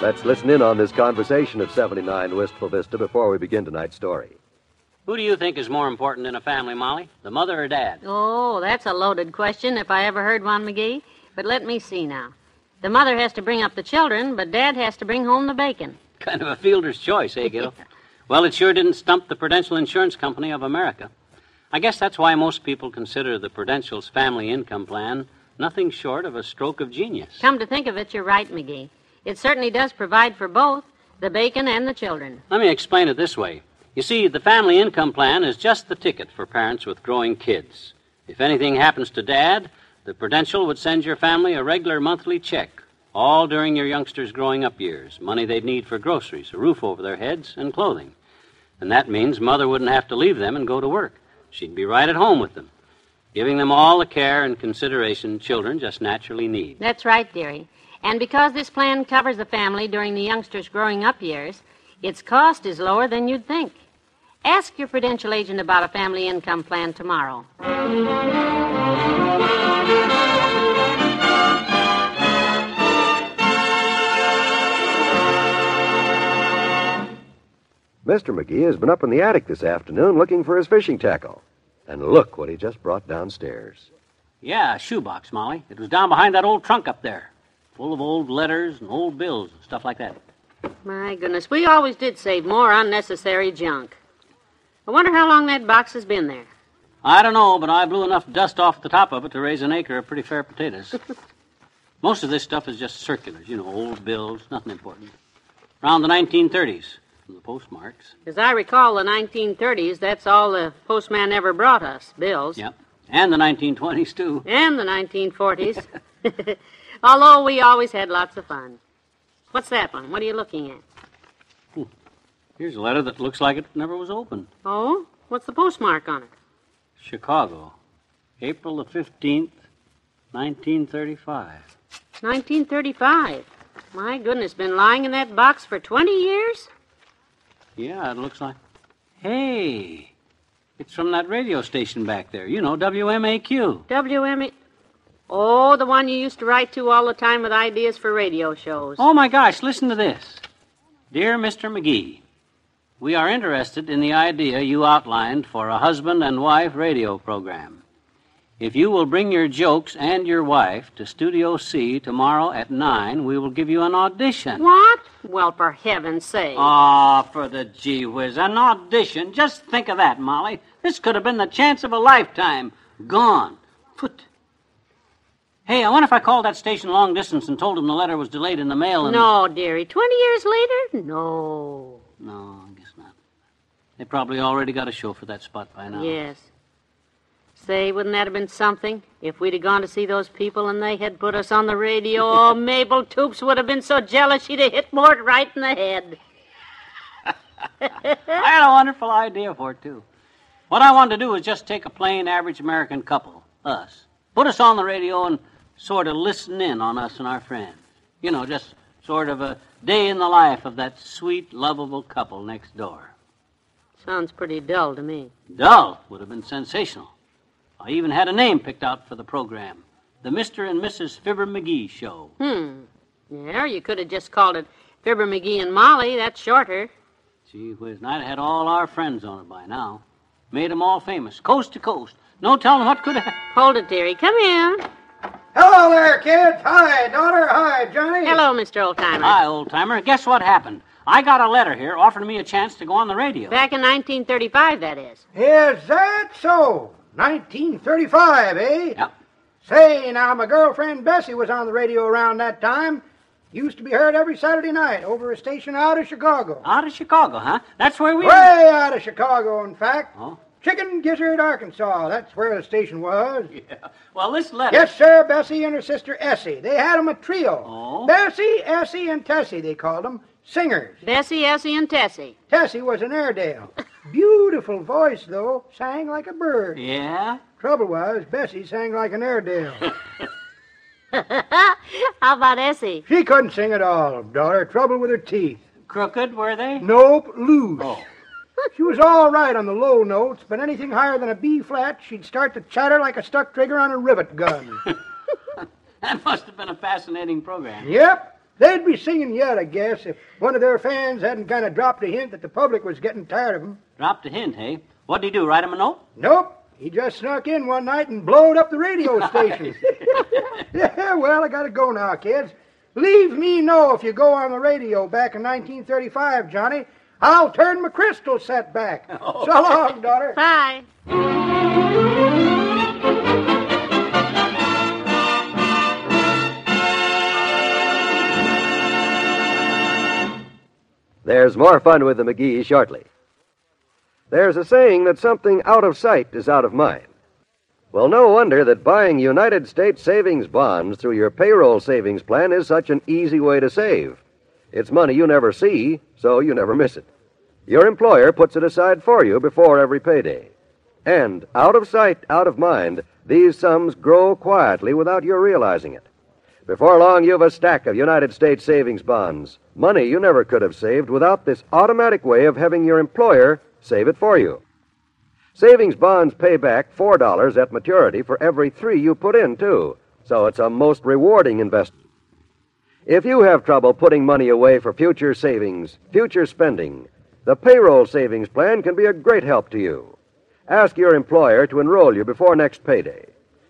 Let's listen in on this conversation at 79 Wistful Vista before we begin tonight's story. Who do you think is more important in a family, Molly? The mother or dad? Oh, that's a loaded question if I ever heard one, McGee. But let me see now. The mother has to bring up the children, but Dad has to bring home the bacon. Kind of a fielder's choice, eh, Gil? well, it sure didn't stump the Prudential Insurance Company of America. I guess that's why most people consider the Prudential's family income plan nothing short of a stroke of genius. Come to think of it, you're right, McGee. It certainly does provide for both the bacon and the children. Let me explain it this way. You see, the family income plan is just the ticket for parents with growing kids. If anything happens to Dad, the Prudential would send your family a regular monthly check, all during your youngsters' growing up years, money they'd need for groceries, a roof over their heads, and clothing. And that means Mother wouldn't have to leave them and go to work. She'd be right at home with them, giving them all the care and consideration children just naturally need. That's right, dearie. And because this plan covers the family during the youngsters' growing up years, its cost is lower than you'd think. Ask your Prudential agent about a family income plan tomorrow. Mr. McGee has been up in the attic this afternoon looking for his fishing tackle. And look what he just brought downstairs. Yeah, a shoebox, Molly. It was down behind that old trunk up there, full of old letters and old bills and stuff like that. My goodness, we always did save more unnecessary junk. I wonder how long that box has been there. I don't know, but I blew enough dust off the top of it to raise an acre of pretty fair potatoes. Most of this stuff is just circulars, you know, old bills, nothing important. Around the 1930s, from the postmarks. As I recall, the 1930s, that's all the postman ever brought us bills. Yep. And the 1920s, too. And the 1940s. Although we always had lots of fun. What's that one? What are you looking at? Here's a letter that looks like it never was opened. Oh? What's the postmark on it? Chicago, April the 15th, 1935. 1935. My goodness, been lying in that box for 20 years? Yeah, it looks like. Hey, it's from that radio station back there. You know, WMAQ. WME. Oh, the one you used to write to all the time with ideas for radio shows. Oh, my gosh, listen to this. Dear Mr. McGee, we are interested in the idea you outlined for a husband and wife radio program. If you will bring your jokes and your wife to Studio C tomorrow at 9, we will give you an audition. What? Well, for heaven's sake. Ah, for the gee whiz, an audition. Just think of that, Molly. This could have been the chance of a lifetime. Gone. Put. Hey, I wonder if I called that station long distance and told them the letter was delayed in the mail and. No, dearie. 20 years later? No. No, I guess not. They probably already got a show for that spot by now. Yes. Say, wouldn't that have been something? If we'd have gone to see those people and they had put us on the radio, oh, Mabel Toops would have been so jealous she'd have hit Mort right in the head. I had a wonderful idea for it, too. What I wanted to do was just take a plain, average American couple, us, put us on the radio and sort of listen in on us and our friends. You know, just sort of a day in the life of that sweet, lovable couple next door. Sounds pretty dull to me. Dull would have been sensational. I even had a name picked out for the program The Mr. and Mrs. Fibber McGee Show. Hmm. Yeah, you could have just called it Fibber McGee and Molly. That's shorter. Gee whiz, and I'd have had all our friends on it by now. Made 'em all famous, coast to coast. No telling what could have. Hold it, dearie. Come in. Hello there, kids. Hi, daughter. Hi, Johnny. Hello, Mr. Oldtimer. Hi, old timer. Guess what happened? I got a letter here offering me a chance to go on the radio. Back in 1935, that is. Is that so? 1935, eh? Yep. Say, now, my girlfriend Bessie was on the radio around that time. Used to be heard every Saturday night over a station out of Chicago. Out of Chicago, huh? That's where we. Way out of Chicago, in fact. Oh. Chicken Gizzard, Arkansas. That's where the station was. Yeah. Well, this letter. Yes, sir, Bessie and her sister Essie. They had 'em a trio. Oh? Bessie, Essie, and Tessie, they called 'em. Singers. Bessie, Essie, and Tessie. Tessie was an Airedale. Beautiful voice, though. Sang like a bird. Yeah? Trouble was, Bessie sang like an Airedale. How about Essie? she couldn't sing at all, daughter. Trouble with her teeth. Crooked, were they? Nope, loose. Oh. She was all right on the low notes, but anything higher than a B flat, she'd start to chatter like a stuck trigger on a rivet gun. That must have been a fascinating program. yep, they'd be singing yet, I guess, if one of their fans hadn't kind of dropped a hint that the public was getting tired of 'em. Dropped a hint, hey? What'd he do? Write him a note? Nope, he just snuck in one night and blowed up the radio station. yeah, well, I gotta go now, kids. Leave me know if you go on the radio back in 1935, Johnny. I'll turn my crystal set back. So long, daughter. Bye. There's more fun with the McGee shortly. There's a saying that something out of sight is out of mind. Well, no wonder that buying United States savings bonds through your payroll savings plan is such an easy way to save. It's money you never see, so you never miss it. Your employer puts it aside for you before every payday. And out of sight, out of mind, these sums grow quietly without your realizing it. Before long, you've a stack of United States savings bonds. Money you never could have saved without this automatic way of having your employer save it for you. Savings bonds pay back $4 at maturity for every three you put in, too. So it's a most rewarding investment. If you have trouble putting money away for future savings, future spending, the payroll savings plan can be a great help to you. Ask your employer to enroll you before next payday.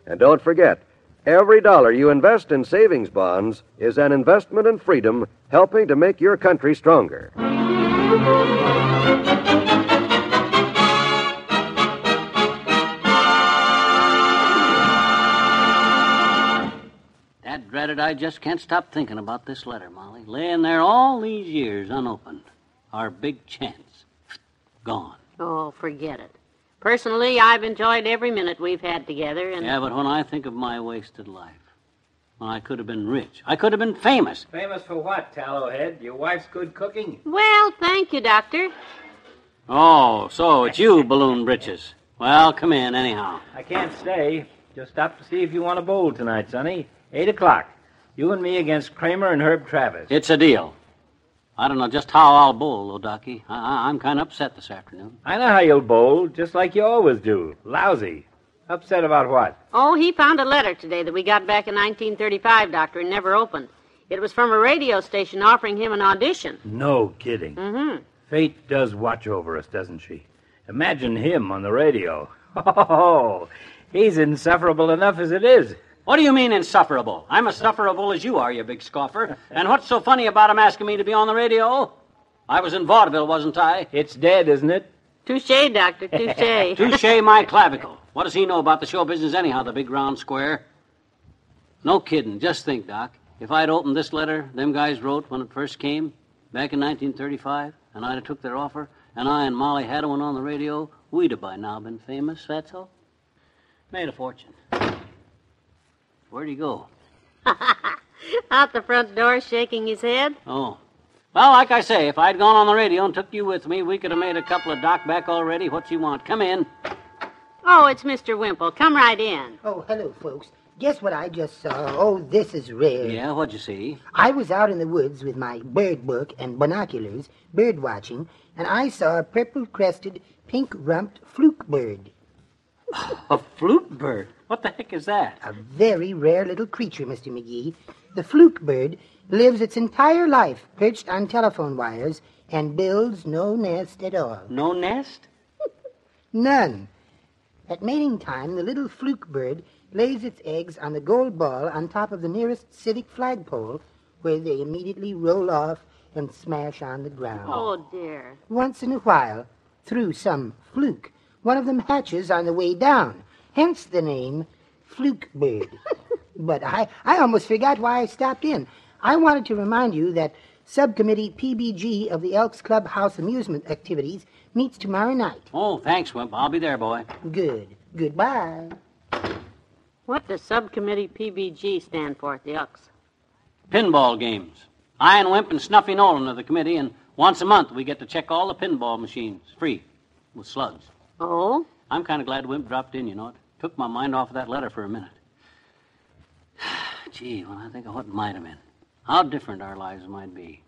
And don't forget, every dollar you invest in savings bonds is an investment in freedom helping to make your country stronger. Dad dreaded I just can't stop thinking about this letter, Molly. Laying there all these years unopened. Our big chance. Gone. Oh, forget it. Personally, I've enjoyed every minute we've had together, and Yeah, but when I think of my wasted life, when I could have been rich, I could have been famous. Famous for what, Tallowhead? Your wife's good cooking? well, thank you, Doctor. Oh, so it's you, Balloon Britches. Well, come in anyhow. I can't stay. Just stopped to see if you want a bowl tonight, Sonny. Eight o'clock. You and me against Kramer and Herb Travis. It's a deal. I don't know just how I'll bowl, though, Docky. I- I- I'm kind of upset this afternoon. I know how you'll bowl, just like you always do. Lousy. Upset about what? Oh, he found a letter today that we got back in 1935, Doctor, and never opened. It was from a radio station offering him an audition. No kidding. Mm-hmm. Fate does watch over us, doesn't she? Imagine him on the radio. Oh, he's insufferable enough as it is. What do you mean insufferable? I'm as sufferable as you are, you big scoffer. And what's so funny about him asking me to be on the radio? I was in vaudeville, wasn't I? It's dead, isn't it? Touche, Doctor, touche. Touche my clavicle. What does he know about the show business anyhow, the big round square? No kidding. Just think, Doc. If I'd opened this letter them guys wrote when it first came, back in 1935, and I'd have took their offer, and I and Molly had one on the radio, we'd have by now been famous, that's all. Made a fortune. Where'd he go? Out the front door, shaking his head. Oh. Well, like I say, if I'd gone on the radio and took you with me, we could have made a couple of Doc back already. What you want? Come in. Oh, it's Mr. Wimple. Come right in. Oh, hello, folks. Guess what I just saw? Oh, this is rare. Yeah, what'd you see? I was out in the woods with my bird book and binoculars, bird watching, and I saw a purple crested, pink rumped fluke bird. A fluke bird. What the heck is that? A very rare little creature, Mr. McGee. The fluke bird lives its entire life perched on telephone wires and builds no nest at all. No nest? None. At mating time, the little fluke bird lays its eggs on the gold ball on top of the nearest civic flagpole, where they immediately roll off and smash on the ground. Oh, dear. Once in a while, through some fluke, one of them hatches on the way down, hence the name fluke bird. but I, I almost forgot why I stopped in. I wanted to remind you that Subcommittee PBG of the Elks Club House Amusement Activities meets tomorrow night. Oh, thanks, Wimp. I'll be there, boy. Good. Goodbye. What does Subcommittee PBG stand for at the Elks? Pinball games. I and Wimp and Snuffy Nolan are the committee, and once a month we get to check all the pinball machines, free, with slugs. Oh? I'm kind of glad Wimp dropped in, you know. It took my mind off of that letter for a minute. Gee, when I think of what might have been, how different our lives might be.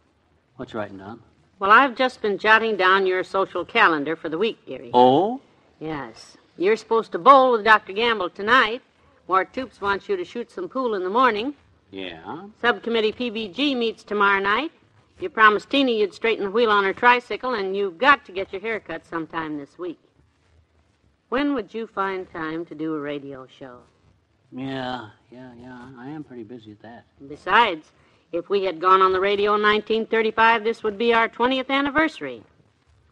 What's writing down? Well, I've just been jotting down your social calendar for the week, dearie. Oh? Yes. You're supposed to bowl with Dr. Gamble tonight. Mort Toops wants you to shoot some pool in the morning. Yeah? Subcommittee PBG meets tomorrow night. You promised Teeny you'd straighten the wheel on her tricycle, and you've got to get your hair cut sometime this week. When would you find time to do a radio show? Yeah, yeah, yeah. I am pretty busy at that. Besides, if we had gone on the radio in 1935, this would be our 20th anniversary.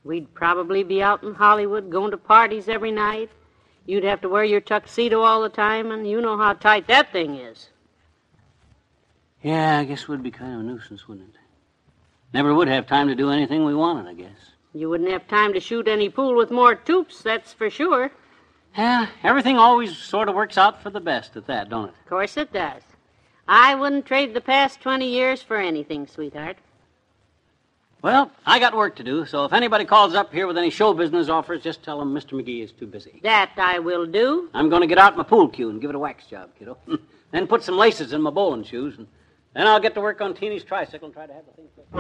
We'd probably be out in Hollywood going to parties every night. You'd have to wear your tuxedo all the time, and you know how tight that thing is. Yeah, I guess it would be kind of a nuisance, wouldn't it? Never would have time to do anything we wanted, I guess. You wouldn't have time to shoot any pool with Mort Toops, that's for sure. Yeah, everything always sort of works out for the best at that, don't it? Of course it does. I wouldn't trade the past 20 years for anything, sweetheart. Well, I got work to do, so if anybody calls up here with any show business offers, just tell them Mr. McGee is too busy. That I will do. I'm going to get out my pool cue and give it a wax job, kiddo. then put some laces in my bowling shoes, and then I'll get to work on Teeny's tricycle and try to have the thing fixed.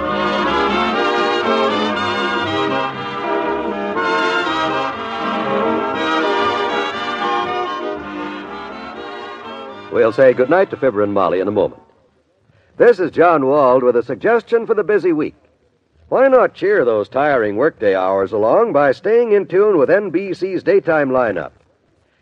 We'll say goodnight to Fibber and Molly in a moment. This is John Wald with a suggestion for the busy week. Why not cheer those tiring workday hours along by staying in tune with NBC's daytime lineup?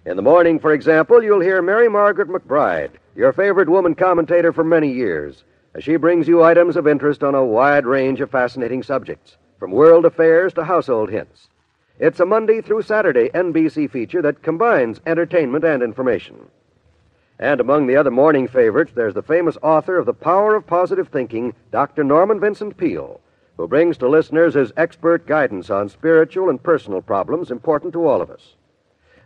In the morning, for example, you'll hear Mary Margaret McBride, your favorite woman commentator for many years, as she brings you items of interest on a wide range of fascinating subjects, from world affairs to household hints. It's a Monday through Saturday NBC feature that combines entertainment and information. And among the other morning favorites, there's the famous author of The Power of Positive Thinking, Dr. Norman Vincent Peale, who brings to listeners his expert guidance on spiritual and personal problems important to all of us.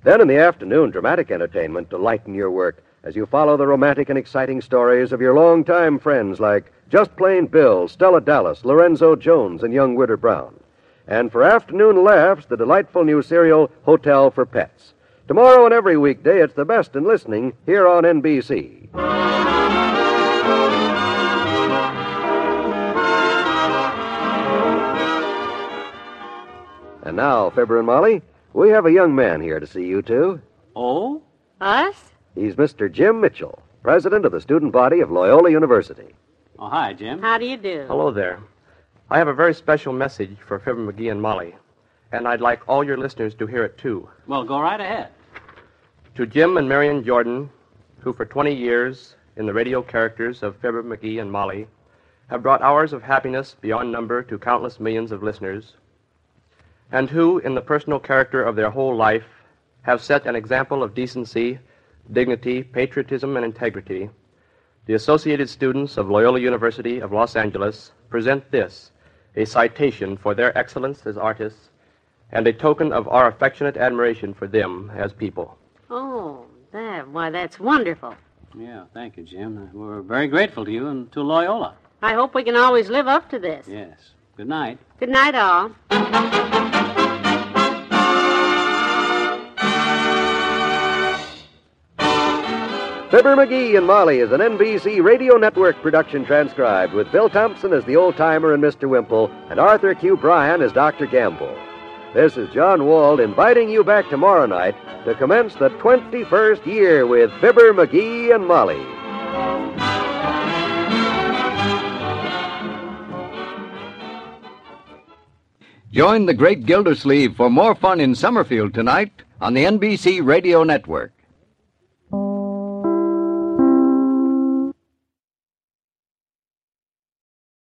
Then in the afternoon, dramatic entertainment to lighten your work as you follow the romantic and exciting stories of your longtime friends like Just Plain Bill, Stella Dallas, Lorenzo Jones, and young Widder Brown. And for afternoon laughs, the delightful new serial Hotel for Pets. Tomorrow and every weekday, it's the best in listening here on NBC. And now, Fibber and Molly, we have a young man here to see you two. Oh? Us? He's Mr. Jim Mitchell, president of the student body of Loyola University. Oh, hi, Jim. How do you do? Hello there. I have a very special message for Fibber McGee and Molly, and I'd like all your listeners to hear it too. Well, go right ahead. To Jim and Marion Jordan, who for 20 years, in the radio characters of Fibber McGee and Molly, have brought hours of happiness beyond number to countless millions of listeners, and who, in the personal character of their whole life, have set an example of decency, dignity, patriotism, and integrity, the Associated Students of Loyola University of Los Angeles present this, a citation for their excellence as artists, and a token of our affectionate admiration for them as people. Oh, that, why, that's wonderful. Yeah, thank you, Jim. We're very grateful to you and to Loyola. I hope we can always live up to this. Yes. Good night. Good night, all. Fibber McGee and Molly is an NBC Radio Network production transcribed with Bill Thompson as the old timer and Mr. Wimple and Arthur Q. Bryan as Dr. Gamble. This is John Wald inviting you back tomorrow night to commence the 21st year with Fibber McGee and Molly. Join the great Gildersleeve for more fun in Summerfield tonight on the NBC Radio Network.